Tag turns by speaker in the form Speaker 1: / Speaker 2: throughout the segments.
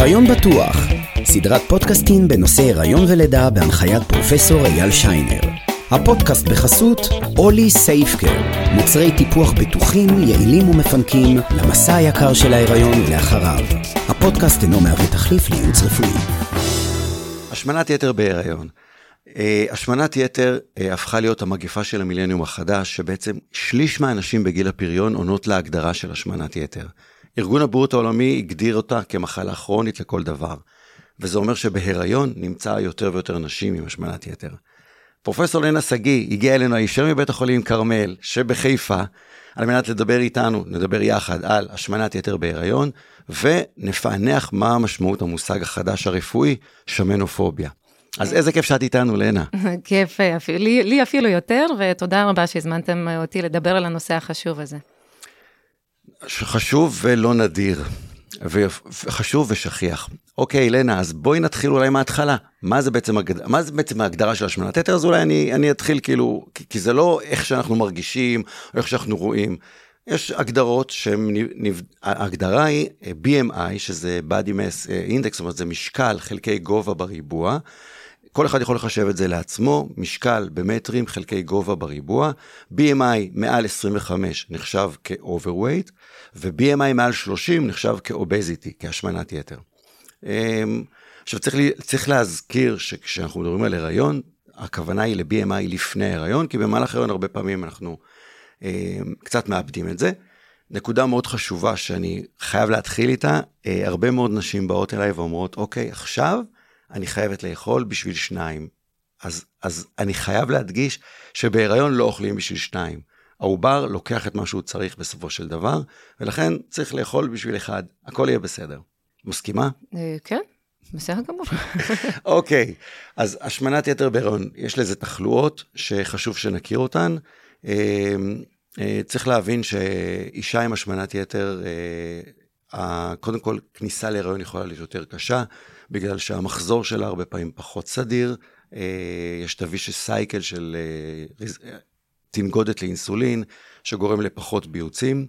Speaker 1: הריון בטוח, סדרת פודקאסטים בנושא הריון ולידה בהנחיית פרופסור אייל שיינר. הפודקאסט בחסות אולי סייפקר, מוצרי טיפוח בטוחים, יעילים ומפנקים למסע היקר של ההיריון ולאחריו. הפודקאסט אינו מהווה תחליף לייעוץ רפואי.
Speaker 2: השמנת יתר בהיריון. אה, השמנת יתר אה, הפכה להיות המגפה של המילניום החדש, שבעצם שליש מהאנשים בגיל הפריון עונות להגדרה של השמנת יתר. ארגון הבריאות העולמי הגדיר אותה כמחלה כרונית לכל דבר, וזה אומר שבהיריון נמצא יותר ויותר נשים עם השמנת יתר. פרופסור לנה שגיא הגיעה אלינו הישר מבית החולים כרמל שבחיפה, על מנת לדבר איתנו, נדבר יחד על השמנת יתר בהיריון, ונפענח מה המשמעות המושג החדש הרפואי, שמנופוביה. אז איזה כיף שאת איתנו, לנה.
Speaker 3: כיף, לי, לי אפילו יותר, ותודה רבה שהזמנתם אותי לדבר על הנושא החשוב הזה.
Speaker 2: חשוב ולא נדיר, וחשוב ושכיח. אוקיי, לנה, אז בואי נתחיל אולי מההתחלה. מה זה בעצם, מה זה בעצם ההגדרה של השמנת יתר? אז אולי אני, אני אתחיל כאילו, כי, כי זה לא איך שאנחנו מרגישים, או איך שאנחנו רואים. יש הגדרות שהן, ההגדרה היא אה, BMI, שזה body mass אה, index, זאת אומרת זה משקל חלקי גובה בריבוע. כל אחד יכול לחשב את זה לעצמו, משקל במטרים חלקי גובה בריבוע, BMI מעל 25 נחשב כ-overweight, ו-BMI מעל 30 נחשב כ-obesity, כהשמנת יתר. אמ, עכשיו צריך, לי, צריך להזכיר שכשאנחנו מדברים על הריון, הכוונה היא ל-BMI לפני הריון, כי במהלך הריון הרבה פעמים אנחנו אה, קצת מאבדים את זה. נקודה מאוד חשובה שאני חייב להתחיל איתה, אה, הרבה מאוד נשים באות אליי ואומרות, אוקיי, עכשיו אני חייבת לאכול בשביל שניים. אז, אז אני חייב להדגיש שבהיריון לא אוכלים בשביל שניים. העובר לוקח את מה שהוא צריך בסופו של דבר, ולכן צריך לאכול בשביל אחד, הכל יהיה בסדר. מסכימה?
Speaker 3: אה, כן, בסדר גמור.
Speaker 2: אוקיי, אז השמנת יתר בהיריון, יש לזה תחלואות שחשוב שנכיר אותן. אה, אה, צריך להבין שאישה עם השמנת יתר, קודם כל, כניסה להיריון יכולה להיות יותר קשה, בגלל שהמחזור שלה הרבה פעמים פחות סדיר. יש את הווישס סייקל של תנגודת לאינסולין, שגורם לפחות ביוצים.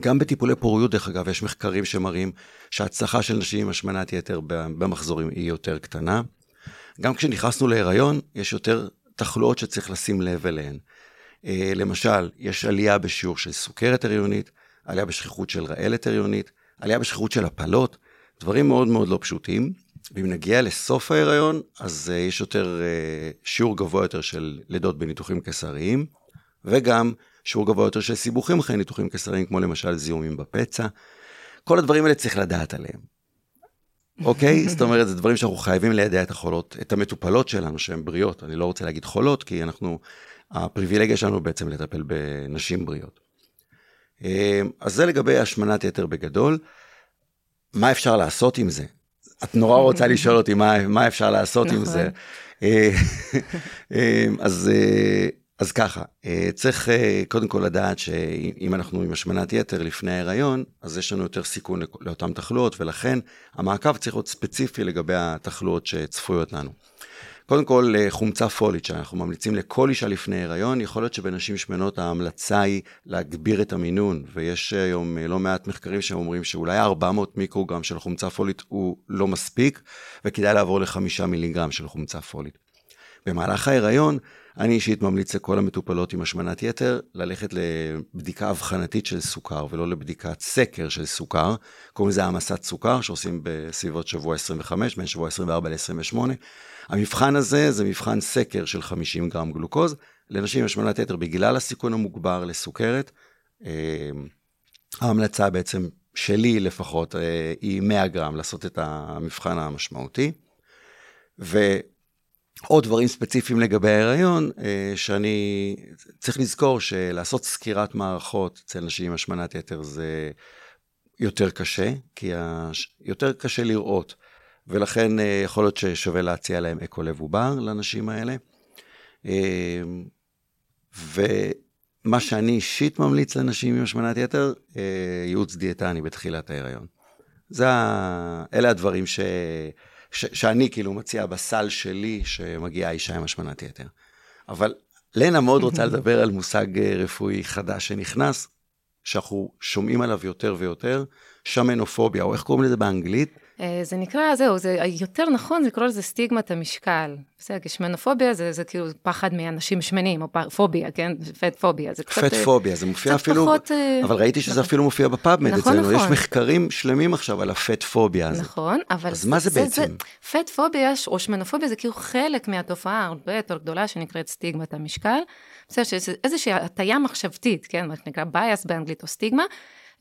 Speaker 2: גם בטיפולי פוריות, דרך אגב, יש מחקרים שמראים שההצלחה של נשים עם השמנת יתר במחזורים היא יותר קטנה. גם כשנכנסנו להיריון, יש יותר תחלואות שצריך לשים לב אליהן. אה, למשל, יש עלייה בשיעור של סוכרת הריונית, עלייה בשכיחות של רעלת הריונית, עלייה בשכיחות של הפלות, דברים מאוד מאוד לא פשוטים. ואם נגיע לסוף ההיריון, אז uh, יש יותר, uh, שיעור גבוה יותר של לידות בניתוחים קיסריים, וגם שיעור גבוה יותר של סיבוכים אחרי ניתוחים קיסריים, כמו למשל זיהומים בפצע. כל הדברים האלה צריך לדעת עליהם. אוקיי? זאת אומרת, זה דברים שאנחנו חייבים לידע את החולות, את המטופלות שלנו שהן בריאות. אני לא רוצה להגיד חולות, כי אנחנו, הפריבילגיה שלנו בעצם לטפל בנשים בריאות. אה, אז זה לגבי השמנת יתר בגדול. מה אפשר לעשות עם זה? את נורא רוצה לשאול אותי מה, מה אפשר לעשות עם זה. נכון. אה, אה, אז, אה, אז ככה, צריך קודם כל לדעת שאם אנחנו עם השמנת יתר לפני ההיריון, אז יש לנו יותר סיכון לאותן תחלואות, ולכן המעקב צריך להיות ספציפי לגבי התחלואות שצפויות לנו. קודם כל, אה, חומצה פולית שאנחנו ממליצים לכל אישה לפני הריון, יכול להיות שבנשים שמנות ההמלצה היא להגביר את המינון, ויש היום אה, לא מעט מחקרים שאומרים שאולי 400 מיקרוגרם של חומצה פולית הוא לא מספיק, וכדאי לעבור לחמישה מיליגרם של חומצה פולית. במהלך ההיריון, אני אישית ממליץ לכל המטופלות עם השמנת יתר ללכת לבדיקה אבחנתית של סוכר ולא לבדיקת סקר של סוכר. קוראים לזה העמסת סוכר שעושים בסביבות שבוע 25, בין שבוע 24 ל-28. המבחן הזה זה מבחן סקר של 50 גרם גלוקוז. לנשים עם השמנת יתר בגלל הסיכון המוגבר לסוכרת, אה, ההמלצה בעצם שלי לפחות אה, היא 100 גרם לעשות את המבחן המשמעותי. ועוד דברים ספציפיים לגבי ההיריון, אה, שאני צריך לזכור שלעשות סקירת מערכות אצל נשים עם השמנת יתר זה יותר קשה, כי יותר קשה לראות. ולכן אה, יכול להיות ששווה להציע להם אקו לב עובר לאנשים האלה. אה, ומה שאני אישית ממליץ לנשים עם השמנת יתר, ייעוץ דיאטני בתחילת ההיריון. זה, אלה הדברים ש, ש, שאני כאילו מציע בסל שלי שמגיעה אישה עם השמנת יתר. אבל לנה מאוד רוצה לדבר על מושג רפואי חדש שנכנס, שאנחנו שומעים עליו יותר ויותר, שמנופוביה, או איך קוראים לזה באנגלית?
Speaker 3: אה, זה נקרא, זהו, זה יותר נכון לקרוא לזה סטיגמת המשקל. בסדר, כי שמנופוביה זה, זה כאילו פחד מאנשים שמנים, או פוביה, כן? פט פוביה. זה
Speaker 2: קצת... פט פוביה, זה מופיע אפילו, פחות, אבל ראיתי שזה נכון. אפילו מופיע בפאבמד נכון, אצלנו, נכון. יש מחקרים שלמים עכשיו על הפט פוביה הזאת.
Speaker 3: נכון, אבל...
Speaker 2: אז מה זה, זה בעצם?
Speaker 3: זה, פט פוביה או שמנופוביה זה כאילו חלק מהתופעה הרבה יותר גדולה שנקראת סטיגמת המשקל. בסדר, שזה איזושהי הטיה מחשבתית, כן? מה שנקרא bias באנגלית או סטיגמה.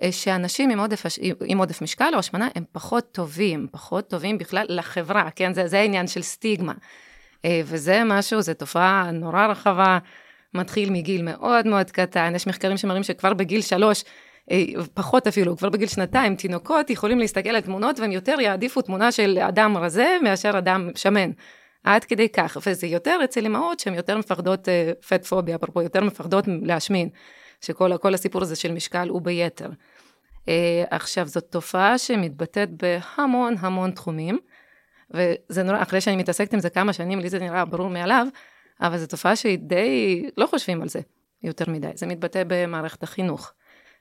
Speaker 3: אה, שאנשים עם עודף, עם עודף משקל או השמנה הם פחות טובים, פחות טובים בכלל לחברה, כן? זה, זה העניין של סטיגמה. אה, וזה משהו, זו תופעה נורא רחבה, מתחיל מגיל מאוד מאוד קטן, יש מחקרים שמראים שכבר בגיל שלוש, אה, פחות אפילו, כבר בגיל שנתיים, תינוקות יכולים להסתכל על תמונות והם יותר יעדיפו תמונה של אדם רזה מאשר אדם שמן. עד כדי כך, וזה יותר אצל אמהות שהן יותר מפחדות פט פוביה, אפרופו יותר מפחדות להשמין. שכל הסיפור הזה של משקל הוא ביתר. Uh, עכשיו, זאת תופעה שמתבטאת בהמון המון תחומים, וזה נורא, אחרי שאני מתעסקת עם זה כמה שנים, לי זה נראה ברור מאליו, אבל זו תופעה שהיא די, לא חושבים על זה יותר מדי. זה מתבטא במערכת החינוך,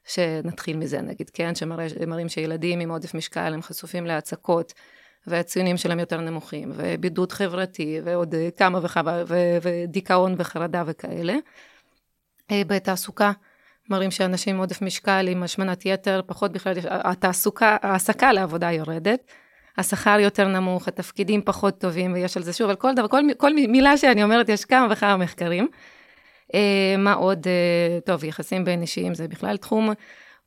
Speaker 3: שנתחיל מזה נגיד, כן? שמראים שילדים עם עודף משקל הם חשופים להצקות, והציונים שלהם יותר נמוכים, ובידוד חברתי, ועוד כמה וכמה, ודיכאון וחרדה וכאלה. אה, בתעסוקה, מראים שאנשים עם עודף משקל, עם השמנת יתר, פחות בכלל, התעסוקה, ההעסקה לעבודה יורדת. השכר יותר נמוך, התפקידים פחות טובים, ויש על זה שוב, על כל דבר, כל, כל מילה שאני אומרת, יש כמה וכמה מחקרים. אה, מה עוד, אה, טוב, יחסים בין אישיים זה בכלל תחום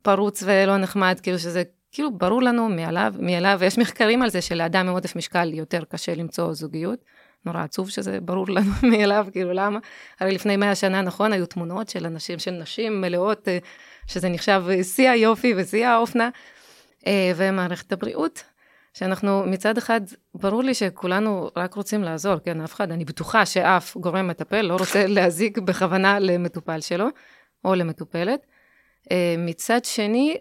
Speaker 3: פרוץ ולא נחמד, כאילו שזה, כאילו ברור לנו מאליו, מאליו, ויש מחקרים על זה שלאדם עם עודף משקל יותר קשה למצוא זוגיות. נורא עצוב שזה ברור לנו מאליו, כאילו למה? הרי לפני מאה שנה, נכון, היו תמונות של אנשים, של נשים מלאות, אה, שזה נחשב שיא היופי ושיא האופנה, אה, ומערכת הבריאות, שאנחנו מצד אחד, ברור לי שכולנו רק רוצים לעזור, כן, אף אחד, אני בטוחה שאף גורם מטפל לא רוצה להזיק בכוונה למטופל שלו, או למטופלת. אה, מצד שני,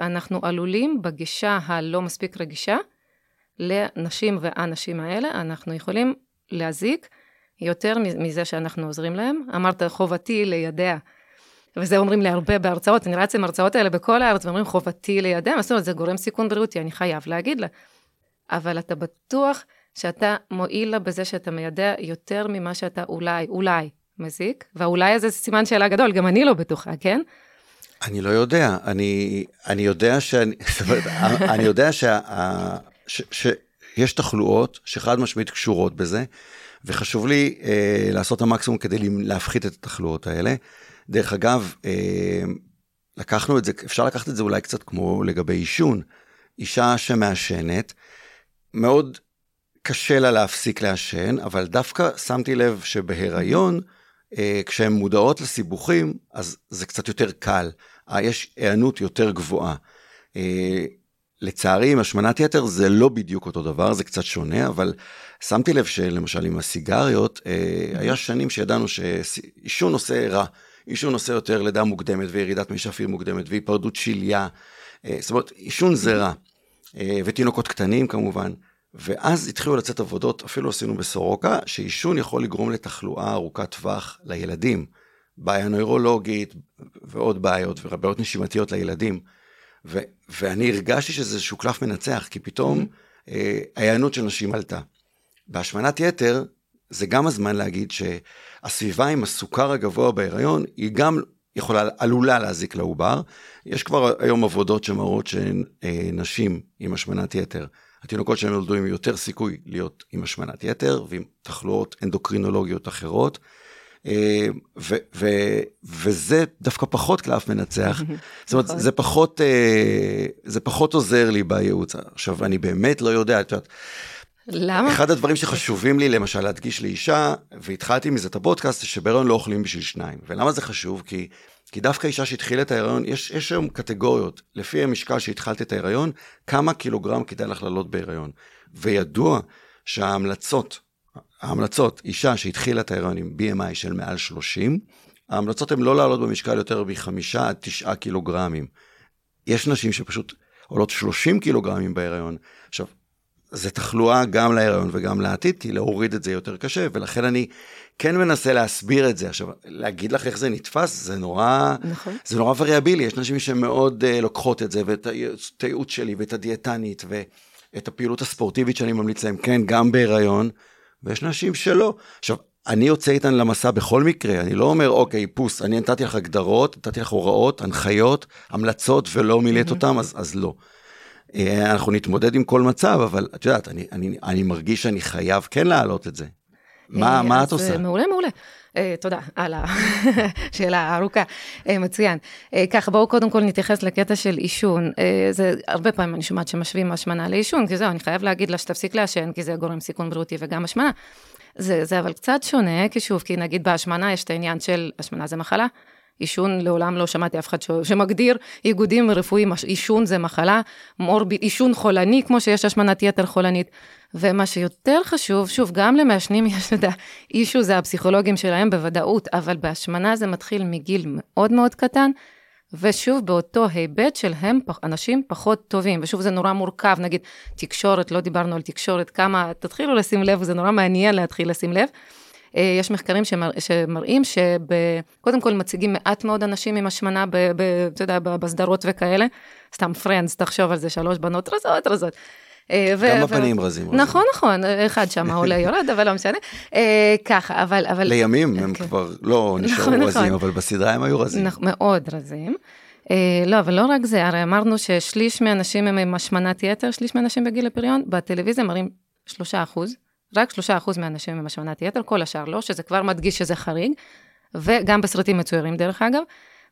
Speaker 3: אנחנו עלולים בגישה הלא מספיק רגישה, לנשים והאנשים האלה, אנחנו יכולים להזיק יותר מזה שאנחנו עוזרים להם. אמרת, חובתי לידע. וזה אומרים לי הרבה בהרצאות, אני רצה עם ההרצאות האלה בכל הארץ, ואומרים, חובתי לידע, זאת אומרת, זה גורם סיכון בריאותי, אני חייב להגיד לה. אבל אתה בטוח שאתה מועיל לה בזה שאתה מיידע יותר ממה שאתה אולי, אולי מזיק, והאולי הזה זה סימן שאלה גדול, גם אני לא בטוחה, כן?
Speaker 2: אני לא יודע, אני, אני יודע שאני, אני יודע שה... ש, ש, יש תחלואות שחד משמעית קשורות בזה, וחשוב לי אה, לעשות המקסימום כדי להפחית את התחלואות האלה. דרך אגב, אה, לקחנו את זה, אפשר לקחת את זה אולי קצת כמו לגבי עישון. אישה שמעשנת, מאוד קשה לה להפסיק לעשן, אבל דווקא שמתי לב שבהיריון, אה, כשהן מודעות לסיבוכים, אז זה קצת יותר קל. אה, יש היענות יותר גבוהה. אה, לצערי, עם השמנת יתר זה לא בדיוק אותו דבר, זה קצת שונה, אבל שמתי לב שלמשל עם הסיגריות, אה, היה שנים שידענו שעישון עושה רע. עישון עושה יותר לידה מוקדמת וירידת מי שפיר מוקדמת והיפרדות שליה. אה, זאת אומרת, עישון זה רע. אה, ותינוקות קטנים כמובן. ואז התחילו לצאת עבודות, אפילו עשינו בסורוקה, שעישון יכול לגרום לתחלואה ארוכת טווח לילדים. בעיה נוירולוגית ועוד בעיות ובעיות נשימתיות לילדים. ו, ואני הרגשתי שזה איזשהו קלף מנצח, כי פתאום אה, ההיענות של נשים עלתה. בהשמנת יתר, זה גם הזמן להגיד שהסביבה עם הסוכר הגבוה בהיריון, היא גם יכולה, עלולה להזיק לעובר. יש כבר היום עבודות שמראות שנשים עם השמנת יתר, התינוקות שהם נולדו עם יותר סיכוי להיות עם השמנת יתר ועם תחלואות אנדוקרינולוגיות אחרות. אה, ו, ו, וזה דווקא פחות קלף מנצח. זאת אומרת, נכון. זה פחות, אה, זה פחות עוזר לי בייעוץ. עכשיו, אני באמת לא יודע, את יודעת,
Speaker 3: למה?
Speaker 2: אחד הדברים שחשובים לי, למשל, להדגיש לאישה, והתחלתי מזה את הפודקאסט, זה שבהיריון לא אוכלים בשביל שניים. ולמה זה חשוב? כי, כי דווקא אישה שהתחילה את ההיריון, יש, יש היום קטגוריות, לפי המשקל שהתחלת את ההיריון, כמה קילוגרם כדאי לך לעלות בהיריון. וידוע שההמלצות ההמלצות, אישה שהתחילה את ההיריון עם BMI של מעל 30, ההמלצות הן לא לעלות במשקל יותר מחמישה עד תשעה קילוגרמים. יש נשים שפשוט עולות 30 קילוגרמים בהיריון. עכשיו, זה תחלואה גם להיריון וגם לעתיד, כי להוריד את זה יותר קשה, ולכן אני כן מנסה להסביר את זה. עכשיו, להגיד לך איך זה נתפס, זה נורא, נכון. זה נורא וריאבילי. יש נשים שמאוד uh, לוקחות את זה, ואת הייעוץ שלי, ואת הדיאטנית, ו... את הפעילות הספורטיבית שאני ממליץ להם, כן, גם בהיריון, ויש נשים שלא. עכשיו, אני יוצא איתן למסע בכל מקרה, אני לא אומר, אוקיי, פוס, אני נתתי לך הגדרות, נתתי לך הוראות, הנחיות, המלצות, ולא מילאת אותן, אז, אז לא. אה, אנחנו נתמודד עם כל מצב, אבל את יודעת, אני, אני, אני מרגיש שאני חייב כן להעלות את זה. מה,
Speaker 3: אה,
Speaker 2: מה את עושה?
Speaker 3: מעולה, מעולה. Uh, תודה על השאלה הארוכה, uh, מצוין. Uh, ככה, בואו קודם כל נתייחס לקטע של עישון. Uh, זה, הרבה פעמים אני שומעת שמשווים השמנה לעישון, כי זהו, אני חייב להגיד לה שתפסיק לעשן, כי זה גורם סיכון בריאותי וגם השמנה. זה, זה אבל קצת שונה, כי שוב, כי נגיד בהשמנה יש את העניין של, השמנה זה מחלה, עישון, לעולם לא שמעתי אף אחד שמגדיר איגודים רפואיים, עישון זה מחלה, מורביד, עישון חולני, כמו שיש השמנת יתר חולנית. ומה שיותר חשוב, שוב, גם למעשנים יש את האישו, זה הפסיכולוגים שלהם בוודאות, אבל בהשמנה זה מתחיל מגיל מאוד מאוד קטן, ושוב, באותו היבט של הם אנשים פחות טובים, ושוב, זה נורא מורכב, נגיד, תקשורת, לא דיברנו על תקשורת, כמה, תתחילו לשים לב, זה נורא מעניין להתחיל לשים לב. אה, יש מחקרים שמר, שמראים שקודם כל מציגים מעט מאוד אנשים עם השמנה, אתה יודע, בסדרות וכאלה, סתם פרנדס, תחשוב על זה, שלוש בנות רזות רזות.
Speaker 2: אה, גם הפנים רזים.
Speaker 3: נכון, נכון, אחד שם עולה יורד, אבל לא משנה. אה, ככה, אבל... אבל
Speaker 2: לימים הם כן. כבר לא נשארו נכון, רזים, נכון. אבל בסדרה הם היו רזים.
Speaker 3: מאוד רזים. לא, אבל לא רק זה, הרי אמרנו ששליש מהאנשים הם עם השמנת יתר, שליש מהאנשים בגיל הפריון, בטלוויזיה מראים שלושה אחוז. רק שלושה אחוז מהאנשים עם השמנת יתר, כל השאר לא, שזה כבר מדגיש שזה חריג, וגם בסרטים מצוירים דרך אגב.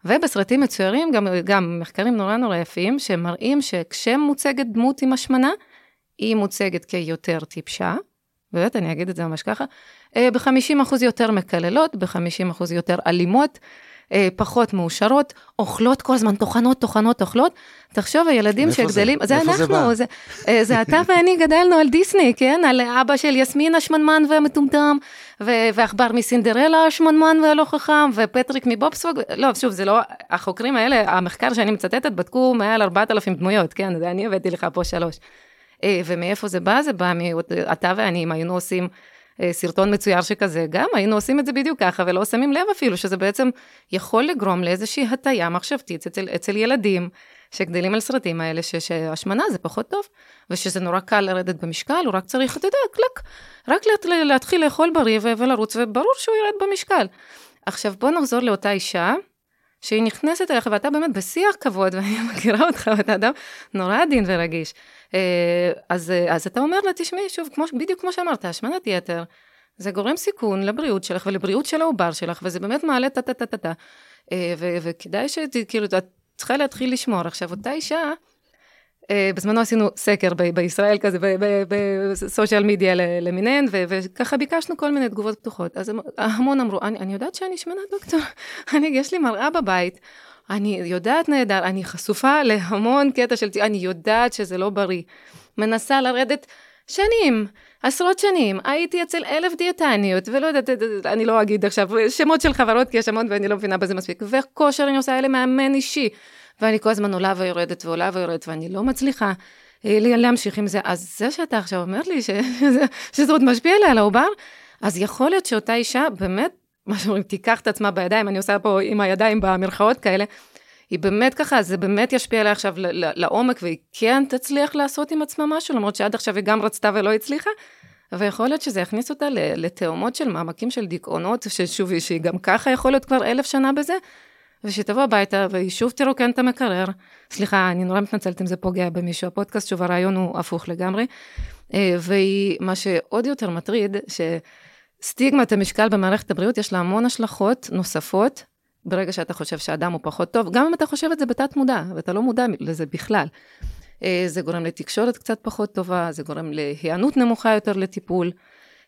Speaker 3: ובסרטים מצוירים גם, גם מחקרים נורא נורא יפים, שמראים שכשמוצגת דמות עם השמנה, היא מוצגת כיותר טיפשה, באמת, אני אגיד את זה ממש ככה, אה, ב-50% יותר מקללות, ב-50% יותר אלימות, אה, פחות מאושרות, אוכלות כל הזמן, טוחנות, טוחנות, אוכלות. תחשוב, הילדים שגדלים, זה, זה אנחנו, זה, זה, זה אתה ואני גדלנו על דיסני, כן? על אבא של יסמין השמנמן והמטומטם, ועכבר מסינדרלה השמנמן והלא חכם, ופטריק מבובסווג, לא, שוב, זה לא, החוקרים האלה, המחקר שאני מצטטת, בדקו מעל 4,000 דמויות, כן? אני הבאתי לך פה שלוש. אה, ומאיפה זה בא? זה בא מאתה ואני, אם היינו עושים אה, סרטון מצויר שכזה, גם היינו עושים את זה בדיוק ככה, ולא שמים לב אפילו, שזה בעצם יכול לגרום לאיזושהי הטיה מחשבתית אצל, אצל ילדים שגדלים על סרטים האלה, ש, שהשמנה זה פחות טוב, ושזה נורא קל לרדת במשקל, הוא רק צריך, אתה יודע, קלק, רק לה, להתחיל לאכול בריא ולרוץ, וברור שהוא ירד במשקל. עכשיו בוא נחזור לאותה אישה, שהיא נכנסת אליך ואתה באמת בשיח כבוד, ואני מכירה אותך, ואתה אדם נורא עדין ורגיש. אה, אז, אה, אז אתה אומר לה, תשמעי, שוב, כמו, בדיוק כמו שאמרת, השמנת יתר, זה גורם סיכון לבריאות שלך ולבריאות של העובר שלך, וזה באמת מעלה טה-טה-טה-טה. אה, וכדאי שכאילו, את צריכה להתחיל לשמור. עכשיו, אותה אישה, בזמנו עשינו סקר ב- בישראל כזה, בסושיאל מדיה למיניהן, וככה ביקשנו כל מיני תגובות פתוחות. אז המון אמרו, אני, אני יודעת שאני שמנה דוקטור, אני, יש לי מראה בבית, אני יודעת נהדר, אני חשופה להמון קטע של, אני יודעת שזה לא בריא. מנסה לרדת שנים, עשרות שנים, הייתי אצל אלף דיאטניות, ולא יודעת, אני לא אגיד עכשיו שמות של חברות, כי יש המון ואני לא מבינה בזה מספיק, וכושר אני עושה אלה מאמן אישי, ואני כל הזמן עולה ויורדת ועולה ויורדת, ואני לא מצליחה אה, להמשיך עם זה. אז זה שאתה עכשיו אומר לי שזה, שזה עוד משפיע עליה על העובר, אז יכול להיות שאותה אישה באמת מה שאומרים, תיקח את עצמה בידיים, אני עושה פה עם הידיים במרכאות כאלה, היא באמת ככה, זה באמת ישפיע עליה עכשיו לעומק, והיא כן תצליח לעשות עם עצמה משהו, למרות שעד עכשיו היא גם רצתה ולא הצליחה. ויכול להיות שזה יכניס אותה לתאומות של מעמקים של דיכאונות, ששוב, שהיא גם ככה יכול להיות כבר אלף שנה בזה, ושתבוא הביתה והיא שוב תרוקן את המקרר. סליחה, אני נורא מתנצלת אם זה פוגע במישהו, הפודקאסט, שוב, הרעיון הוא הפוך לגמרי. אה, והיא, מה שעוד יותר מטריד, ש... סטיגמת המשקל במערכת הבריאות, יש לה המון השלכות נוספות, ברגע שאתה חושב שאדם הוא פחות טוב, גם אם אתה חושב את זה בתת מודע, ואתה לא מודע לזה בכלל. אה, זה גורם לתקשורת קצת פחות טובה, זה גורם להיענות נמוכה יותר לטיפול.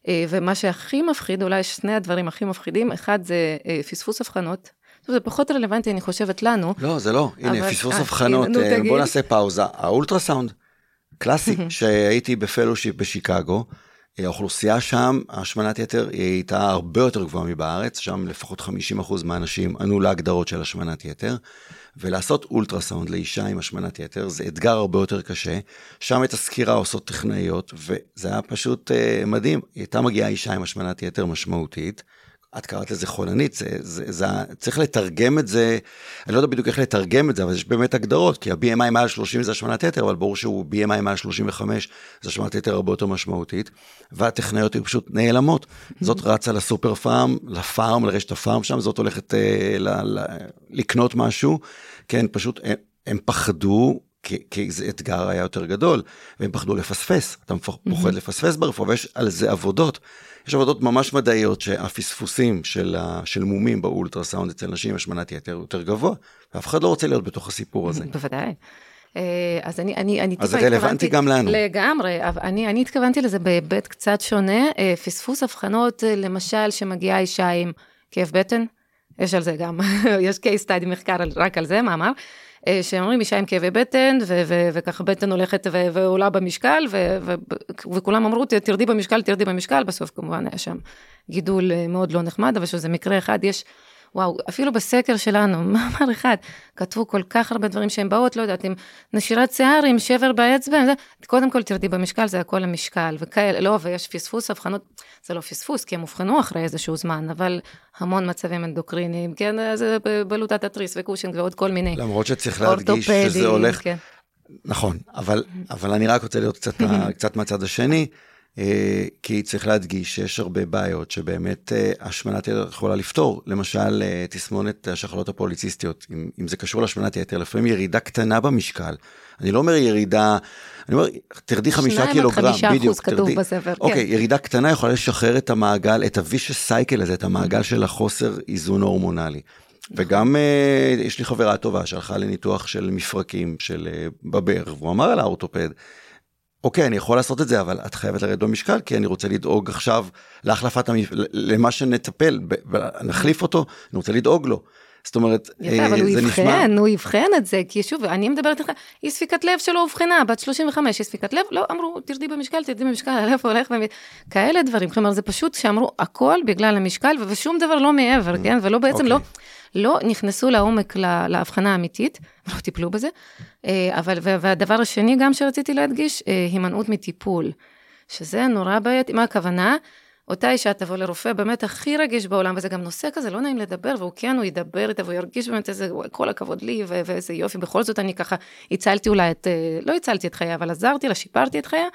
Speaker 3: אה, ומה שהכי מפחיד, אולי שני הדברים הכי מפחידים, אחד זה פספוס אבחנות. זה פחות רלוונטי, אני חושבת, לנו.
Speaker 2: לא, זה לא. הנה, פספוס אבחנות. בוא נעשה פאוזה. האולטרסאונד, קלאסי, שהייתי ב fellowship בשיקגו. האוכלוסייה שם, השמנת יתר, היא הייתה הרבה יותר גבוהה מבארץ, שם לפחות 50% מהאנשים ענו להגדרות של השמנת יתר, ולעשות אולטרסאונד לאישה עם השמנת יתר זה אתגר הרבה יותר קשה, שם את הסקירה עושות טכנאיות, וזה היה פשוט uh, מדהים, הייתה מגיעה אישה עם השמנת יתר משמעותית, את קראת לזה חולנית, זה, זה, זה, צריך לתרגם את זה, אני לא יודע בדיוק איך לתרגם את זה, אבל יש באמת הגדרות, כי ה-BMI מעל 30 זה השמנת יתר, אבל ברור שהוא BMI מעל 35 זה השמנת יתר הרבה יותר משמעותית, והטכנאיות הן פשוט נעלמות. זאת רצה לסופר פארם, לפארם, לרשת הפארם שם, זאת הולכת אה, ל, ל, לקנות משהו, כן, פשוט הם, הם פחדו כי זה אתגר היה יותר גדול, והם פחדו לפספס, אתה פוחד לפספס ברפואה, ויש על זה עבודות. יש עבודות ממש מדעיות שהפספוסים של, של מומים באולטרסאונד אצל נשים השמנת יתר יותר גבוה, ואף אחד לא רוצה להיות בתוך הסיפור הזה.
Speaker 3: בוודאי. אה, אז אני, אני, אני
Speaker 2: אז זה רלוונטי גם לנו.
Speaker 3: לגמרי, אני, אני התכוונתי לזה בהיבט קצת שונה, אה, פספוס אבחנות, אה, למשל, שמגיעה אישה עם כאב בטן, יש על זה גם, יש case study מחקר רק על זה, מאמר. אה, שאומרים אישה עם כאבי בטן, וככה בטן הולכת ועולה במשקל, וכולם אמרו, תרדי במשקל, תרדי במשקל, בסוף כמובן היה שם גידול אה, מאוד לא נחמד, אבל שזה מקרה אחד, יש וואו, אפילו בסקר שלנו, מאמר אחד, כתבו כל כך הרבה דברים שהן באות, לא יודעת, עם נשירת שיער, עם שבר באצבע, זה, קודם כל תרדי במשקל, זה הכל המשקל, וכאלה, לא, ויש פספוס, אבחנות, זה לא פספוס, כי הם אובחנו אחרי איזשהו זמן, אבל המון מצבים אנדוקריניים, כן, זה בלוטת התריס וקושינג ועוד כל מיני.
Speaker 2: למרות שצריך להדגיש שזה הולך, כן. נכון, אבל, אבל אני רק רוצה להיות קצת, קצת מהצד השני. אה, כי צריך להדגיש שיש הרבה בעיות שבאמת אה, השמנת יתר יכולה לפתור. למשל, אה, תסמונת השחלות הפוליציסטיות, אם, אם זה קשור להשמנת יתר, לפעמים ירידה קטנה במשקל. אני לא אומר ירידה, אני אומר, תרדי חמישה קילוגרם, בדיוק,
Speaker 3: שניים עד חמישה אחוז כתוב בספר,
Speaker 2: אוקיי, כן. ירידה קטנה יכולה לשחרר את המעגל, את הווישס סייקל הזה, את המעגל של החוסר איזון הורמונלי. וגם יש לי חברה טובה שהלכה לניתוח של מפרקים של בבר, והוא אמר על האורתופד, אוקיי, אני יכול לעשות את זה, אבל את חייבת לרדת במשקל, כי אני רוצה לדאוג עכשיו להחלפת, המפ... למה שנטפל, נחליף אותו, אני רוצה לדאוג לו. זאת אומרת,
Speaker 3: יפה, אה, אבל הוא יבחן, הוא יבחן את זה, כי שוב, אני מדברת איתך, היא ספיקת לב שלא אובחנה, בת 35, היא ספיקת לב, לא, אמרו, תרדי במשקל, תרדי במשקל, הלב הולך, ומ... כאלה דברים, כלומר, זה פשוט שאמרו הכל בגלל המשקל, ושום דבר לא מעבר, כן, ולא בעצם לא... אוקיי. לא נכנסו לעומק להבחנה האמיתית, לא טיפלו בזה. אה, אבל, והדבר השני גם שרציתי להדגיש, אה, הימנעות מטיפול, שזה נורא בעייתי, מה הכוונה? אותה אישה תבוא לרופא באמת הכי רגיש בעולם, וזה גם נושא כזה, לא נעים לדבר, והוא כן, הוא ידבר איתה, והוא ירגיש באמת איזה, כל הכבוד לי, ואיזה יופי, בכל זאת אני ככה הצלתי אולי את, אה, לא הצלתי את חייה, אבל עזרתי לה, שיפרתי את חייה,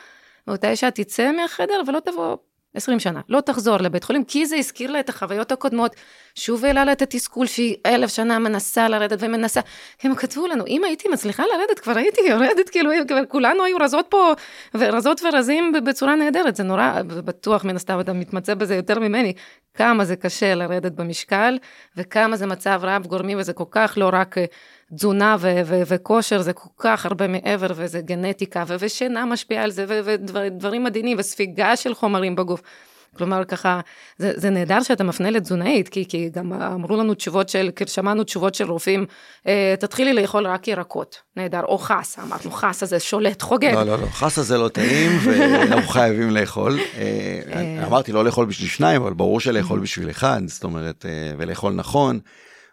Speaker 3: ואותה אישה תצא מהחדר ולא תבוא 20 שנה, לא תחזור לבית חולים, כי זה הזכיר לה את החוויות הקודמות, שוב העלה לה את התסכול שהיא אלף שנה מנסה לרדת ומנסה. הם כתבו לנו, אם הייתי מצליחה לרדת, כבר הייתי יורדת, כאילו, כבר כולנו היו רזות פה, ורזות ורזים בצורה נהדרת, זה נורא, בטוח מן הסתם אתה מתמצא בזה יותר ממני, כמה זה קשה לרדת במשקל, וכמה זה מצב רב גורמי, וזה כל כך לא רק תזונה ו- ו- וכושר זה כל כך הרבה מעבר, וזה גנטיקה, ו- ושינה משפיעה על זה, ודברים מדהימים, וספיגה של חומרים בגוף. כלומר, ככה, זה, זה נהדר שאתה מפנה לתזונאית, כי, כי גם אמרו לנו תשובות של, שמענו תשובות של רופאים, אה, תתחילי לאכול רק ירקות, נהדר, או חסה, אמרנו, חסה זה שולט, חוגג.
Speaker 2: לא, לא, לא, חסה זה לא טעים, ואנחנו חייבים לאכול. אה, אה, אמרתי לא לאכול בשביל שניים, אבל ברור שלאכול בשביל אחד, זאת אומרת, ולאכול נכון.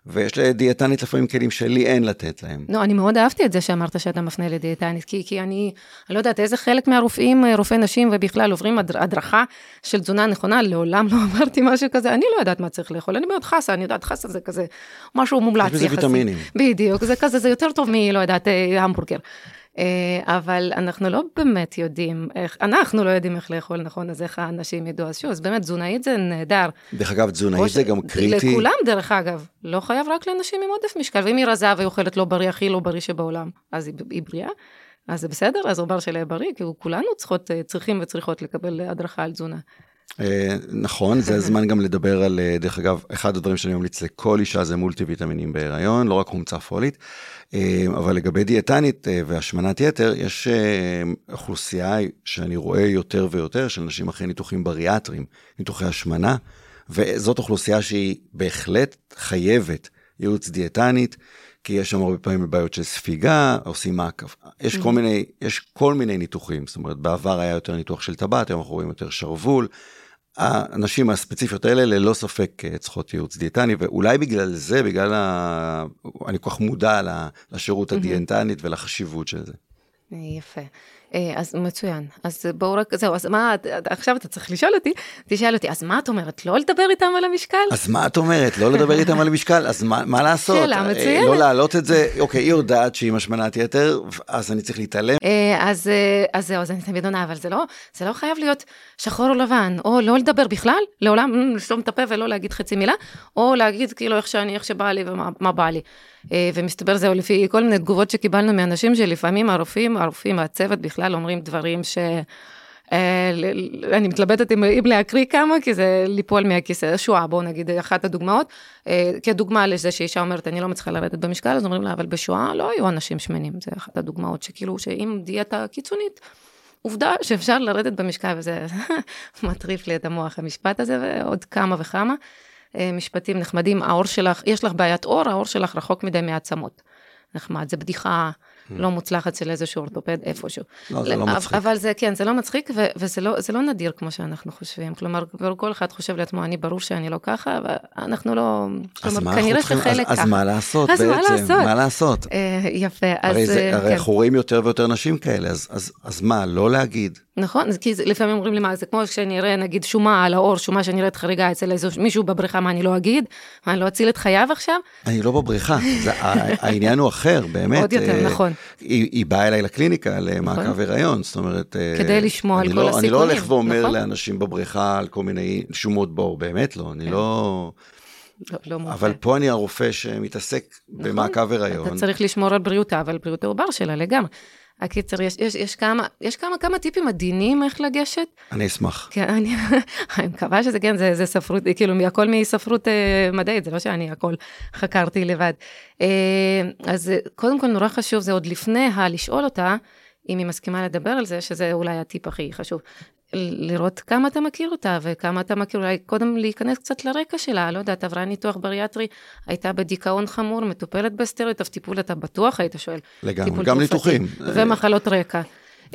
Speaker 2: ויש לדיאטנית לפעמים כלים שלי אין לתת להם.
Speaker 3: לא, אני מאוד אהבתי את זה שאמרת שאתה מפנה לדיאטנית, כי, כי אני, אני לא יודעת איזה חלק מהרופאים, אה, רופאי נשים ובכלל עוברים הדרכה של תזונה נכונה, לעולם לא אמרתי משהו כזה, אני לא יודעת מה צריך לאכול, אני מאוד חסה, אני יודעת, חסה זה כזה משהו מומלץ
Speaker 2: יחסית. יש בזה ויטמינים.
Speaker 3: בדיוק, זה כזה, זה יותר טוב מ... לא יודעת, אה, המבורגר. אה, אבל אנחנו לא באמת יודעים איך, אנחנו לא יודעים איך לאכול נכון, אז איך האנשים ידעו. אז שוב, אז באמת, תזונאית זה נהדר.
Speaker 2: דרך אגב, תזונאית זה גם קריטי.
Speaker 3: לכולם, דרך אגב. לא חייב רק לאנשים עם עודף משקל, ואם היא רזה והיא אוכלת לא בריא, הכי לא בריא שבעולם, אז היא, היא בריאה. אז זה בסדר, אז עובר שלה בריא, כי כולנו צריכות, אה, צריכים וצריכות לקבל הדרכה על תזונה.
Speaker 2: אה, נכון, זה הזמן גם לדבר על, אה, דרך אגב, אחד הדברים שאני ממליץ לכל אישה זה מולטי ויטמינים בהיריון, לא רק חומצה פולית, אה, אבל לגבי דיאטנית והשמנת יתר, יש אוכלוסייה שאני רואה יותר ויותר של נשים אחרי ניתוחים בריאטריים, ניתוחי השמנה, וזאת אוכלוסייה שהיא בהחלט חייבת ייעוץ דיאטנית. כי יש שם הרבה פעמים בעיות של ספיגה, עושים מעקב, יש כל mm-hmm. מיני, יש כל מיני ניתוחים, זאת אומרת בעבר היה יותר ניתוח של טבעת, היום אנחנו רואים יותר שרוול, הנשים הספציפיות האלה ללא ספק אה, צריכות ייעוץ דיאטני, ואולי בגלל זה, בגלל ה... אני כל כך מודע לשירות הדיאטנית ולחשיבות של זה.
Speaker 3: יפה. אה, אז מצוין. אז בואו רק, זהו, אז מה, עכשיו אתה צריך לשאול אותי, תשאל אותי, אז מה את אומרת, לא לדבר איתם על המשקל?
Speaker 2: אז מה את אומרת, לא לדבר איתם על המשקל? אז מה, מה לעשות?
Speaker 3: שאלה
Speaker 2: אה,
Speaker 3: מצוינת.
Speaker 2: לא להעלות את זה, אוקיי, היא יודעת שהיא משמנת יתר, אז אני צריך להתעלם.
Speaker 3: אה, אז, אז זהו, אז אני תמיד עונה, אבל זה לא, זה לא חייב להיות שחור או לבן, או לא לדבר בכלל, לעולם mm, לסתום את הפה ולא להגיד חצי מילה, או להגיד כאילו איך שאני, איך שבא לי ומה מה בא לי. אה, ומסתבר זהו לפי כל מיני תגובות שקיבלנו מאנשים שלפעמים הרופאים, הרופאים, הצוות בכלל אומרים דברים ש... אה, אני מתלבטת אם להקריא כמה, כי זה ליפול מהכיסא. שואה, בואו נגיד אחת הדוגמאות. אה, כדוגמה לזה שאישה אומרת, אני לא מצליחה לרדת במשקל, אז אומרים לה, אבל בשואה לא היו אנשים שמנים. זה אחת הדוגמאות שכאילו, שאם דיאטה קיצונית, עובדה שאפשר לרדת במשקל, וזה מטריף לי את המוח, המשפט הזה, ועוד כמה וכמה. אה, משפטים נחמדים, העור שלך, יש לך בעיית עור, העור שלך רחוק מדי מעצמות. נחמד, זה בדיחה לא מוצלחת של איזשהו אורתופד איפשהו.
Speaker 2: לא, זה לא מצחיק.
Speaker 3: אבל זה, כן, זה לא מצחיק, ו- וזה לא, זה לא נדיר כמו שאנחנו חושבים. כלומר, כל אחד חושב לעצמו, אני ברור שאני לא ככה, ואנחנו לא... כלומר,
Speaker 2: מה
Speaker 3: כנראה שחלק
Speaker 2: אז,
Speaker 3: ככה.
Speaker 2: אז מה לעשות
Speaker 3: אז מה
Speaker 2: בעצם?
Speaker 3: לעשות?
Speaker 2: מה לעשות?
Speaker 3: אה, יפה, אז...
Speaker 2: הרי, זה,
Speaker 3: אה,
Speaker 2: הרי
Speaker 3: כן.
Speaker 2: אנחנו רואים יותר ויותר נשים כאלה, אז, אז, אז מה, לא להגיד?
Speaker 3: נכון, אז כי זה- לפעמים אומרים לי, מה, זה כמו שאני אראה, נגיד, שומה על העור, שומה שנראית חריגה אצל איזה מישהו בבריכה, מה, אני לא אגיד? מה, אני לא אציל את חייו עכשיו?
Speaker 2: אני לא בבריכה, זה, העניין הוא אחר, באמת.
Speaker 3: עוד יותר,
Speaker 2: אה,
Speaker 3: נכון.
Speaker 2: היא, היא באה אליי לקליניקה למעקב הריון, זאת אומרת... אה,
Speaker 3: כדי לשמוע על
Speaker 2: לא,
Speaker 3: כל
Speaker 2: אני לא
Speaker 3: הסיכונים,
Speaker 2: הולך ואומר
Speaker 3: נכון?
Speaker 2: לאנשים בבריכה על כל מיני שומות בור, באמת לא, אני לא...
Speaker 3: לא, לא מומחה.
Speaker 2: אבל פה אני הרופא שמתעסק במעקב הריון.
Speaker 3: נכון. אתה צריך לשמור על בריאותה ועל בריאות העובר שלה לגמרי. הקיצר, יש, יש, יש כמה, יש כמה, כמה טיפים עדינים איך לגשת.
Speaker 2: אני אשמח.
Speaker 3: כן, אני, אני מקווה שזה כן, זה, זה ספרות, כאילו, הכל מספרות אה, מדעית, זה לא שאני הכל חקרתי לבד. אה, אז קודם כל, נורא חשוב, זה עוד לפני הלשאול אותה, אם היא מסכימה לדבר על זה, שזה אולי הטיפ הכי חשוב. לראות כמה אתה מכיר אותה, וכמה אתה מכיר, אולי קודם להיכנס קצת לרקע שלה, לא יודעת, עברה ניתוח בריאטרי, הייתה בדיכאון חמור, מטופלת בסטריות, אף טיפול אתה בטוח היית שואל.
Speaker 2: לגמרי, גם ניתוחים.
Speaker 3: ומחלות רקע.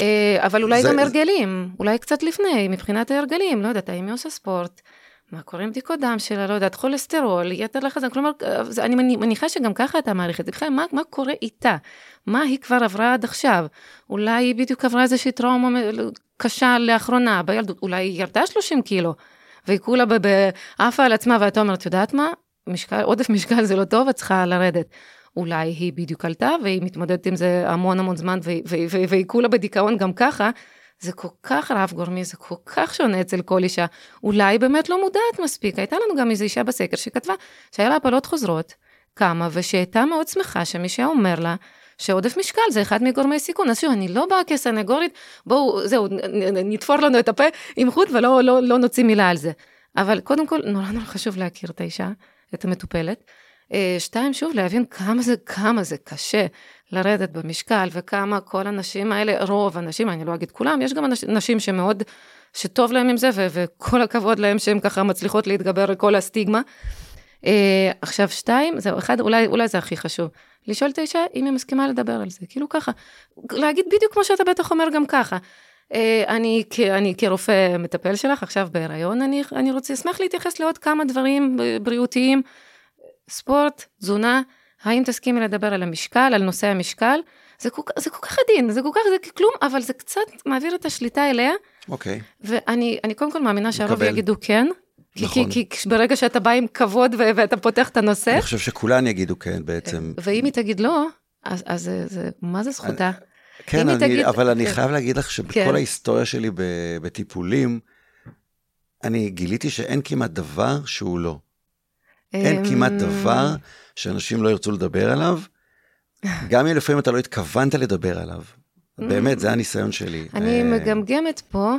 Speaker 3: אה, אבל אולי
Speaker 2: זה-
Speaker 3: גם הרגלים, אולי קצת לפני, מבחינת ההרגלים, לא יודעת, האם היא עושה ספורט, מה קורה עם בדיקות דם שלה, לא יודעת, כולסטרול, יתר לחץ, כלומר, אה, אני מני- מניחה שגם ככה אתה מעריך את זה, בכלל, מה, מה קורה איתה? מה היא כבר עברה עד עכשיו? אולי היא בדיוק עברה איזושהי טראומה מ- קשה לאחרונה, בילדות, אולי היא ירדה 30 קילו, והיא כולה עפה על עצמה, ואת אומרת, יודעת מה? משקל, עודף משקל זה לא טוב, את צריכה לרדת. אולי היא בדיוק עלתה, והיא מתמודדת עם זה המון המון זמן, והיא כולה בדיכאון גם ככה. זה כל כך רב גורמי, זה כל כך שונה אצל כל אישה. אולי באמת לא מודעת מספיק. הייתה לנו גם איזו אישה בסקר שכתבה שהיה לה הפלות חוזרות, קמה, ושהייתה מאוד שמחה שמי שאומר לה שעודף משקל זה אחד מגורמי סיכון. אז שוב, אני לא באה כסנגורית, בואו, זהו, נתפור לנו את הפה עם חוט ולא לא, לא נוציא מילה על זה. אבל קודם כל, נורא נורא חשוב להכיר את האישה, את המטופלת. אה, שתיים, שוב, להבין כמה זה, כמה זה קשה לרדת במשקל, וכמה כל הנשים האלה, רוב הנשים, אני לא אגיד כולם, יש גם נשים שמאוד, שטוב להם עם זה, ו- וכל הכבוד להם שהן ככה מצליחות להתגבר על כל הסטיגמה. אה, עכשיו, שתיים, זהו, אחד, אולי, אולי זה הכי חשוב. לשאול את האישה אם היא מסכימה לדבר על זה, כאילו ככה. להגיד בדיוק כמו שאתה בטח אומר גם ככה. אה, אני, אני כרופא מטפל שלך, עכשיו בהיריון, אני, אני רוצה, אשמח להתייחס לעוד כמה דברים בריאותיים. ספורט, תזונה, האם תסכימי לדבר על המשקל, על נושא המשקל? זה כל, זה כל כך עדין, זה כל כך, זה כלום, אבל זה קצת מעביר את השליטה אליה,
Speaker 2: אוקיי.
Speaker 3: ואני אני קודם כל מאמינה שהרוב. יגידו כן. כי,
Speaker 2: נכון.
Speaker 3: כי, כי ברגע שאתה בא עם כבוד ו- ואתה פותח את הנושא,
Speaker 2: אני חושב שכולן יגידו כן בעצם.
Speaker 3: ואם היא תגיד לא, אז, אז זה, זה, מה זה זכותה?
Speaker 2: כן,
Speaker 3: אם היא
Speaker 2: אני,
Speaker 3: תגיד-
Speaker 2: אבל אני
Speaker 3: כן.
Speaker 2: חייב להגיד לך שבכל
Speaker 3: כן.
Speaker 2: ההיסטוריה שלי בטיפולים, אני גיליתי שאין כמעט דבר שהוא לא. אין כמעט
Speaker 3: אמ,
Speaker 2: דבר שאנשים לא ירצו לדבר עליו, גם אם לפעמים אתה לא התכוונת לדבר עליו. באמת, זה הניסיון שלי.
Speaker 3: אני
Speaker 2: אה,
Speaker 3: מגמגמת פה,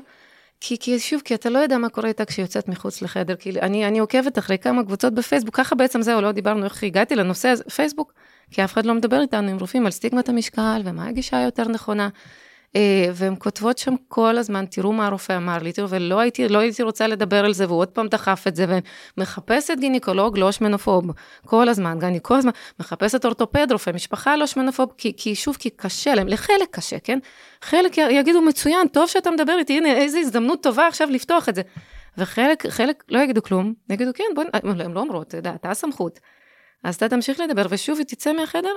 Speaker 3: כי, כי שוב, כי אתה לא יודע מה קורה איתה כשהיא יוצאת מחוץ לחדר, כי אני, אני עוקבת אחרי כמה קבוצות בפייסבוק, ככה בעצם זהו, לא דיברנו איך הגעתי לנושא הזה, פייסבוק, כי אף אחד לא מדבר איתנו עם רופאים על סטיגמת המשקל ומה הגישה היותר נכונה. אה, והן כותבות שם כל הזמן, תראו מה הרופא אמר לי, תראו, ולא הייתי, לא הייתי רוצה לדבר על זה, והוא עוד פעם דחף את זה, ומחפשת גינקולוג לא שמנופוב, כל הזמן, גם אני כל הזמן מחפשת אורתופד, רופא משפחה לא שמנופוב, כי, כי שוב, כי קשה להם, לחלק קשה, כן? חלק יגידו, מצוין, טוב שאתה מדבר איתי, הנה, איזו הזדמנות טובה עכשיו לפתוח את זה. וחלק, חלק לא יגידו כלום, יגידו, כן, בוא, נ-" הן לא אומרות, אתה יודע, אתה הסמכות. אז אתה תמשיך לדבר, ושוב היא תצא מהחדר,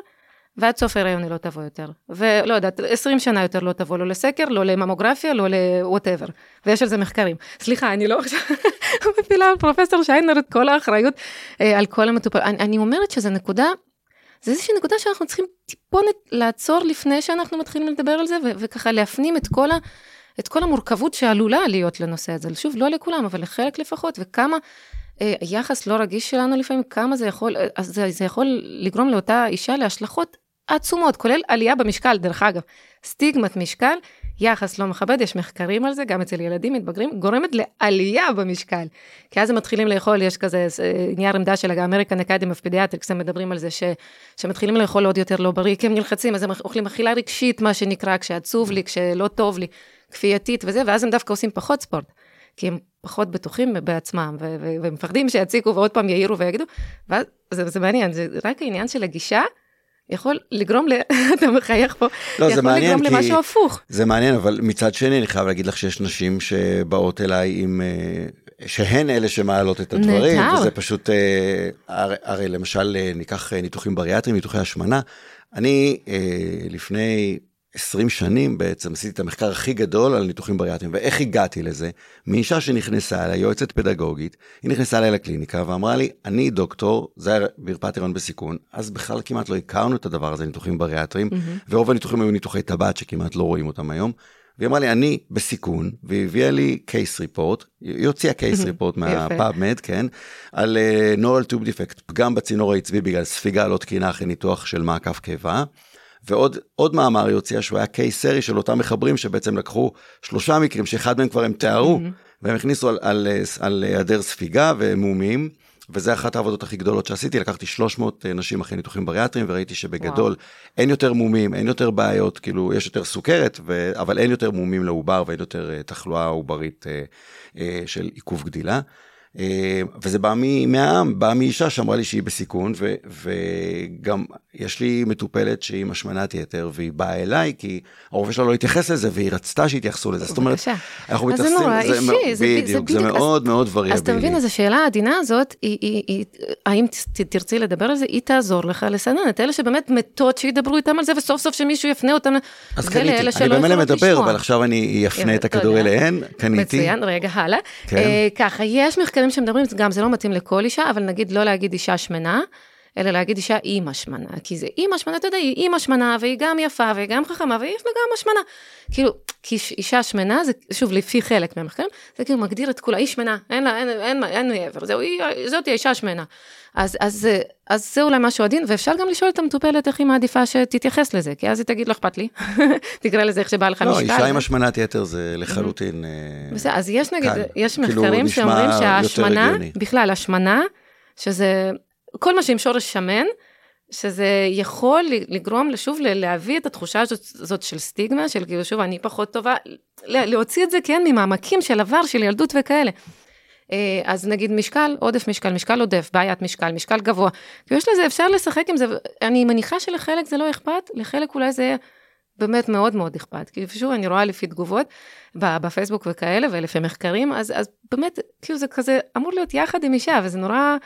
Speaker 3: ועד סוף ההיריון היא לא תבוא יותר. ולא יודעת, 20 שנה יותר לא תבוא, לא לסקר, לא לממוגרפיה, לא ל-whatever. ויש על זה מחקרים. סליחה, אני לא עכשיו מפילה על פרופסור שיינר את כל האחריות אה, על כל המטופל. אני, אני אומרת שזו נקודה, זה איזושהי נקודה שאנחנו צריכים טיפונת לעצור לפני שאנחנו מתחילים לדבר על זה, וככה להפנים את כל ה... את כל המורכבות שעלולה להיות לנושא הזה. שוב, לא לכולם, אבל לחלק לפחות, וכמה אה, יחס לא רגיש שלנו לפעמים, כמה זה יכול, אה, זה, זה יכול לגרום לאותה אישה להשלכות עצומות, כולל עלייה במשקל, דרך אגב. סטיגמת משקל, יחס לא מכבד, יש מחקרים על זה, גם אצל ילדים מתבגרים, גורמת לעלייה במשקל. כי אז הם מתחילים לאכול, יש כזה אה, נייר עמדה של ה American Academy of Pediatrics, הם מדברים על זה ש, שמתחילים לאכול עוד יותר לא בריא, כי הם נלחצים, אז הם אוכלים אכילה רגשית, מה שנקרא, כשעצוב לי, כשלא טוב לי, כפייתית וזה, ואז הם דווקא עושים פחות ספורט. כי הם פחות בטוחים בעצמם, ומפחדים שיציקו ועוד פעם יעירו ויגידו, ואז זה, זה מעניין, זה רק העניין של הגישה, יכול לגרום ל... אתה מחייך פה,
Speaker 2: לא,
Speaker 3: יכול
Speaker 2: מעניין,
Speaker 3: לגרום למשהו הפוך.
Speaker 2: זה מעניין, אבל מצד שני אני חייב להגיד לך שיש נשים שבאות אליי עם... אה, שהן אלה שמעלות את הדברים, נטר. וזה פשוט, אה, הרי, הרי למשל אה, ניקח ניתוחים בריאטריים, ניתוחי השמנה, אני לפני 20 שנים בעצם עשיתי את המחקר הכי גדול על ניתוחים בריאטריים, ואיך הגעתי לזה? מאישה שנכנסה אליי, יועצת פדגוגית, היא נכנסה אליי לקליניקה ואמרה לי, אני דוקטור, זה היה מרפאת הריון בסיכון, אז בכלל כמעט לא הכרנו את הדבר הזה, ניתוחים בריאטריים, mm-hmm. ורוב הניתוחים היו ניתוחי טבעת שכמעט לא רואים אותם היום. והיא אמרה לי, אני בסיכון, והיא הביאה לי case report, היא הוציאה case report מה PubMed, כן, על neural tube defect, פגם בצינור העצבי בגלל ספיגה לא תקינה אחרי ניתוח של מעקף קיבה. ועוד מאמר היא הוציאה שהוא היה case series של אותם מחברים שבעצם לקחו שלושה מקרים שאחד מהם כבר הם תיארו mm-hmm. והם הכניסו על היעדר ספיגה ומומים. וזה אחת העבודות הכי גדולות שעשיתי, לקחתי 300 אה, נשים אחרי ניתוחים בריאטריים וראיתי שבגדול וואו. אין יותר מומים, אין יותר בעיות, כאילו יש יותר סוכרת, ו... אבל אין יותר מומים לעובר ואין יותר אה, תחלואה עוברית אה, של עיכוב גדילה. אה, וזה בא מהעם, בא מאישה שאמרה לי שהיא בסיכון, ו, וגם יש לי מטופלת שהיא משמנת יתר, והיא באה אליי כי הרופא שלה לא התייחס לזה, והיא רצתה שיתייחסו לזה. זאת אומרת, אנחנו מתייחסים,
Speaker 3: זה נורא אישי,
Speaker 2: זה בדיוק, זה מאוד מאוד וריאבילי.
Speaker 3: אז אתה מבין, אז השאלה העדינה הזאת, היא, היא, היא, האם תרצי לדבר על זה, היא תעזור לך לסנן את אלה שבאמת מתות שידברו איתם על זה, וסוף סוף שמישהו יפנה אותם,
Speaker 2: אז קניתי, אני במילא מדבר, אבל עכשיו אני אפנה את הכדור אליהן, קניתי.
Speaker 3: מצוין, רגע, הלאה. כן. אה, ככה, יש מחקרים מחקרים שמדברים, גם זה לא מתאים לכל אישה, אבל נגיד לא להגיד אישה שמנה, אלא להגיד אישה אימא שמנה, כי זה אימא שמנה, אתה יודע, היא אימא שמנה, והיא גם יפה, והיא גם חכמה, ויש לה גם השמנה. כאילו, כי אישה שמנה, זה שוב, לפי חלק מהמחקרים, זה כאילו מגדיר את כולה, היא שמנה, אין לה, אין, אין, אין מעבר, זהו, היא, זאת האישה שמנה. אז, אז, אז זה אולי משהו עדין, ואפשר גם לשאול את המטופלת איך היא מעדיפה שתתייחס לזה, כי אז היא תגיד, לא אכפת לי, תקרא לזה איך שבא לך משקל.
Speaker 2: לא, אישה עם השמנת יתר זה לחלוטין
Speaker 3: אה, בסדר, אז יש נגיד, יש כאילו, מחקרים שאומרים שההשמנה, בכלל, השמנה, שזה כל מה שעם שורש שמן, שזה יכול לגרום שוב להביא את התחושה הזאת, הזאת של סטיגמה, של כאילו שוב אני פחות טובה, להוציא את זה כן ממעמקים של עבר, של ילדות וכאלה. אה, אז נגיד משקל, עודף משקל, משקל עודף, בעיית משקל, משקל גבוה. יש לזה, אפשר לשחק עם זה, אני מניחה שלחלק זה לא אכפת, לחלק אולי זה באמת מאוד מאוד אכפת. כי שוב, אני רואה לפי תגובות בפייסבוק וכאלה, ולפי מחקרים, אז, אז באמת, כאילו זה כזה אמור להיות יחד עם אישה, וזה נורא,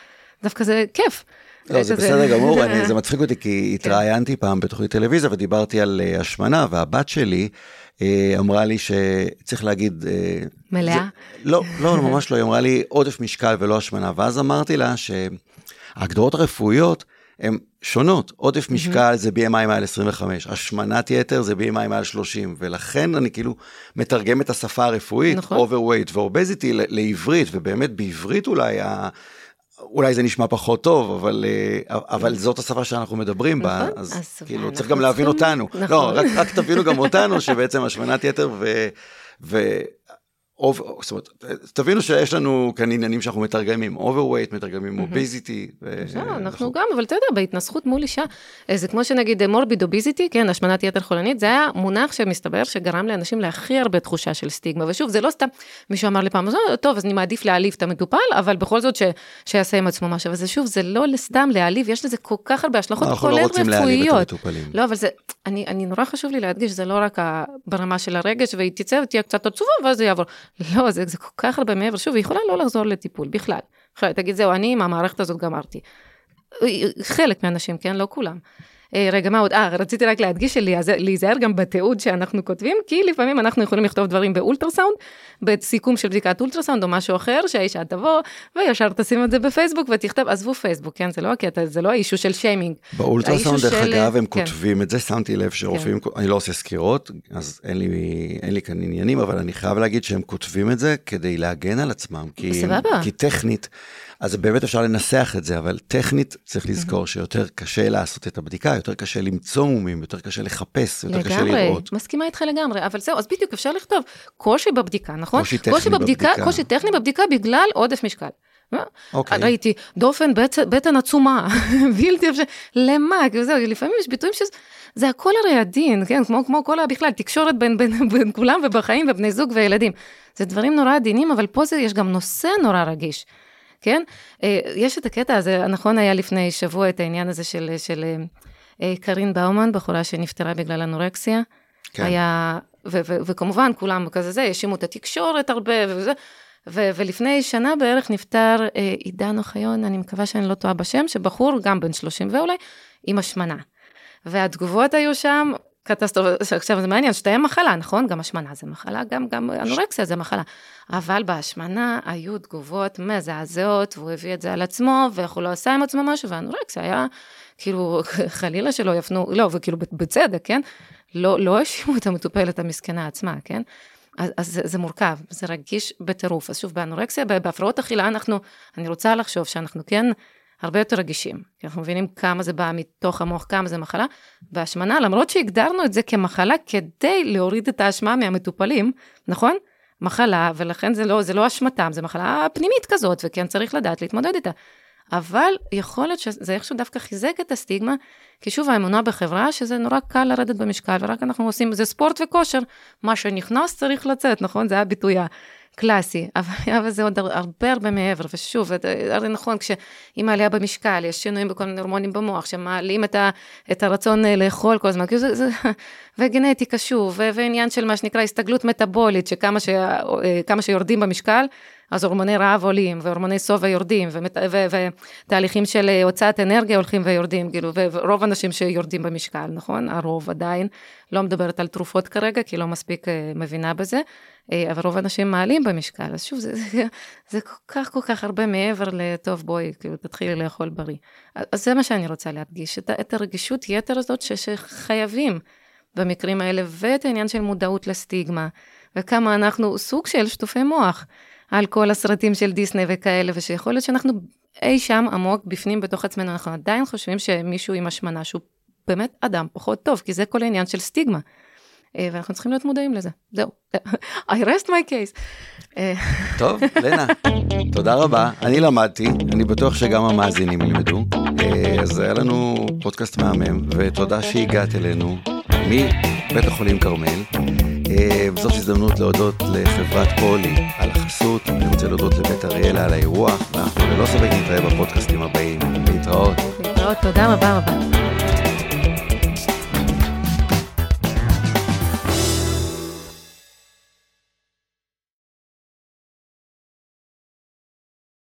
Speaker 3: דווקא זה כיף.
Speaker 2: לא, זה בסדר גמור, אני, זה מצחיק אותי כי כן. התראיינתי פעם בתוכנית טלוויזיה ודיברתי על uh, השמנה, והבת שלי uh, אמרה לי שצריך להגיד... Uh,
Speaker 3: מלאה? זה,
Speaker 2: לא, לא, ממש לא, היא אמרה לי עודף משקל ולא השמנה, ואז אמרתי לה שההגדרות הרפואיות הן שונות, עודף משקל זה BMI מעל 25, השמנת יתר זה BMI מעל 30, ולכן אני כאילו מתרגם את השפה הרפואית, נכון. overweight ו-obesity לעברית, ובאמת בעברית אולי. אולי זה נשמע פחות טוב, אבל, אה, אבל זאת השפה שאנחנו מדברים בה, נכון, אז, אז כאילו צריך גם להבין אותנו. לא, נכון. לא, רק, רק תבינו גם אותנו, שבעצם השמנת יתר ו... ו זאת אומרת, תבינו שיש לנו כאן עניינים שאנחנו מתרגמים, overweight, מתרגמים אוביזיטי.
Speaker 3: אנחנו גם, אבל אתה יודע, בהתנסחות מול אישה, אה, זה כמו שנגיד מורביד אוביזיטי, כן, השמנת יתר חולנית, זה היה מונח שמסתבר שגרם לאנשים להכי הרבה תחושה של סטיגמה, ושוב, זה לא סתם, מישהו אמר לי פעם, טוב, אז אני מעדיף להעליב את המטופל, אבל בכל זאת שיעשה עם עצמו משהו, וזה שוב, זה לא סתם להעליב, יש לזה כל כך הרבה השלכות,
Speaker 2: כולל רפואיות. אנחנו לא רוצים להעליב את המטופלים.
Speaker 3: לא, אבל זה, אני נורא חשוב לי להדגיש, זה לא רק ברמה של הרגש, והיא תצא ותהיה קצת עצובה, ואז זה יעבור. לא, זה, זה כל כך הרבה מעבר, שוב, היא יכולה לא לחזור לטיפול בכלל. אחרי, תגיד, זהו, אני עם המערכת הזאת גמרתי. חלק מהאנשים, כן? לא כולם. אה, רגע, מה עוד? אה, רציתי רק להדגיש להיזהר גם בתיעוד שאנחנו כותבים, כי לפעמים אנחנו יכולים לכתוב דברים באולטרסאונד, בסיכום של בדיקת אולטרסאונד או משהו אחר, שהאישה תבוא, וישר תשים את זה בפייסבוק ותכתב, עזבו פייסבוק, כן? זה לא הקטע, זה לא האישו של שיימינג.
Speaker 2: באולטרסאונד, דרך של... אגב, הם כן. כותבים את זה, שמתי לב שרופאים, כן. אני לא עושה סקירות, אז אין לי, אין לי כאן עניינים, אבל אני חייב להגיד שהם כותבים את זה כדי להגן על עצמם. כי. כי טכנית, אז באמת אפשר לנסח את זה, אבל טכנית צריך לזכור שיותר קשה לעשות את הבדיקה, יותר קשה למצוא מומים, יותר קשה לחפש, יותר לגמרי, קשה לראות. לגמרי,
Speaker 3: מסכימה איתך לגמרי, אבל זהו, אז בדיוק אפשר לכתוב קושי בבדיקה, נכון?
Speaker 2: קושי טכני קושי בבדיקה. בבדיקה.
Speaker 3: קושי טכני בבדיקה בגלל עודף משקל. אה? אוקיי. ראיתי דופן בטן עצומה, בלתי אפשר, למה? לפעמים יש ביטויים שזה הכל הרי הדין, כן? כמו, כמו כל בכלל, תקשורת בין, בין, בין כולם ובחיים ובני זוג וילדים. זה דברים נורא עדינים, אבל פה זה, יש גם נושא נורא רגיש. כן? אה, יש את הקטע הזה, נכון היה לפני שבוע את העניין הזה של, של אה, קרין באומן, בחורה שנפטרה בגלל אנורקסיה. כן. היה, ו, ו, וכמובן כולם כזה זה, האשימו את התקשורת הרבה וזה. ו- ולפני שנה בערך נפטר אה, עידן אוחיון, אני מקווה שאני לא טועה בשם, שבחור, גם בן 30 ואולי, עם השמנה. והתגובות היו שם, קטסטרופה, עכשיו זה מעניין, שתהיה מחלה, נכון? גם השמנה זה מחלה, גם, גם אנורקסיה זה מחלה. אבל בהשמנה היו תגובות מזעזעות, והוא הביא את זה על עצמו, ואיך הוא לא עשה עם עצמו משהו, ואנורקסיה היה, כאילו, חלילה שלא יפנו, לא, וכאילו בצדק, כן? לא, לא האשימו את המטופלת המסכנה עצמה, כן? אז, אז זה, זה מורכב, זה רגיש בטירוף. אז שוב, באנורקסיה, בהפרעות אכילה, אנחנו, אני רוצה לחשוב שאנחנו כן הרבה יותר רגישים, כי אנחנו מבינים כמה זה בא מתוך המוח, כמה זה מחלה. בהשמנה, למרות שהגדרנו את זה כמחלה כדי להוריד את האשמה מהמטופלים, נכון? מחלה, ולכן זה לא, זה לא אשמתם, זה מחלה פנימית כזאת, וכן צריך לדעת להתמודד איתה. אבל יכול להיות שזה איכשהו דווקא חיזק את הסטיגמה, כי שוב האמונה בחברה שזה נורא קל לרדת במשקל, ורק אנחנו עושים, זה ספורט וכושר, מה שנכנס צריך לצאת, נכון? זה הביטוי קלאסי, אבל, זה עוד הרבה הרבה מעבר, ושוב, הרי נכון, כשאם העלייה במשקל, יש שינויים בכל מיני הורמונים במוח, שמעלים את, ה, את הרצון אה, לאכול כל הזמן, זה, זה, וגנטיקה שוב, ועניין של מה שנקרא הסתגלות מטאבולית, שכמה ש, אה, שיורדים במשקל, אז הורמוני רעב עולים, והורמוני שובע יורדים, ותהליכים של אה, הוצאת אנרגיה הולכים ויורדים, כאילו, ורוב האנשים שיורדים במשקל, נכון? הרוב עדיין, לא מדברת על תרופות כרגע, כי לא מספיק מבינה בזה. אה, אבל רוב האנשים מעלים במשקל, אז שוב, זה, זה, זה כל כך כל כך הרבה מעבר לטוב, בואי, כאילו, תתחילי לאכול בריא. אז זה מה שאני רוצה להדגיש, את, את הרגישות יתר הזאת ש, שחייבים במקרים האלה, ואת העניין של מודעות לסטיגמה, וכמה אנחנו סוג של שטופי מוח על כל הסרטים של דיסני וכאלה, ושיכול להיות שאנחנו אי שם עמוק בפנים בתוך עצמנו, אנחנו עדיין חושבים שמישהו עם השמנה שהוא באמת אדם פחות טוב, כי זה כל העניין של סטיגמה. אה, ואנחנו צריכים להיות מודעים לזה. זהו. I rest my case.
Speaker 2: אה, טוב, לנה, תודה רבה. אני למדתי, אני בטוח שגם המאזינים ילמדו. אה, אז היה לנו פודקאסט מהמם, ותודה שהגעת אלינו מבית החולים כרמל. זאת הזדמנות להודות לחברת פולי על החסות, אני רוצה להודות לבית אריאלה על האירוח, ואנחנו ללא ספק נתראה בפודקאסטים הבאים. להתראות.
Speaker 3: להתראות, תודה רבה רבה.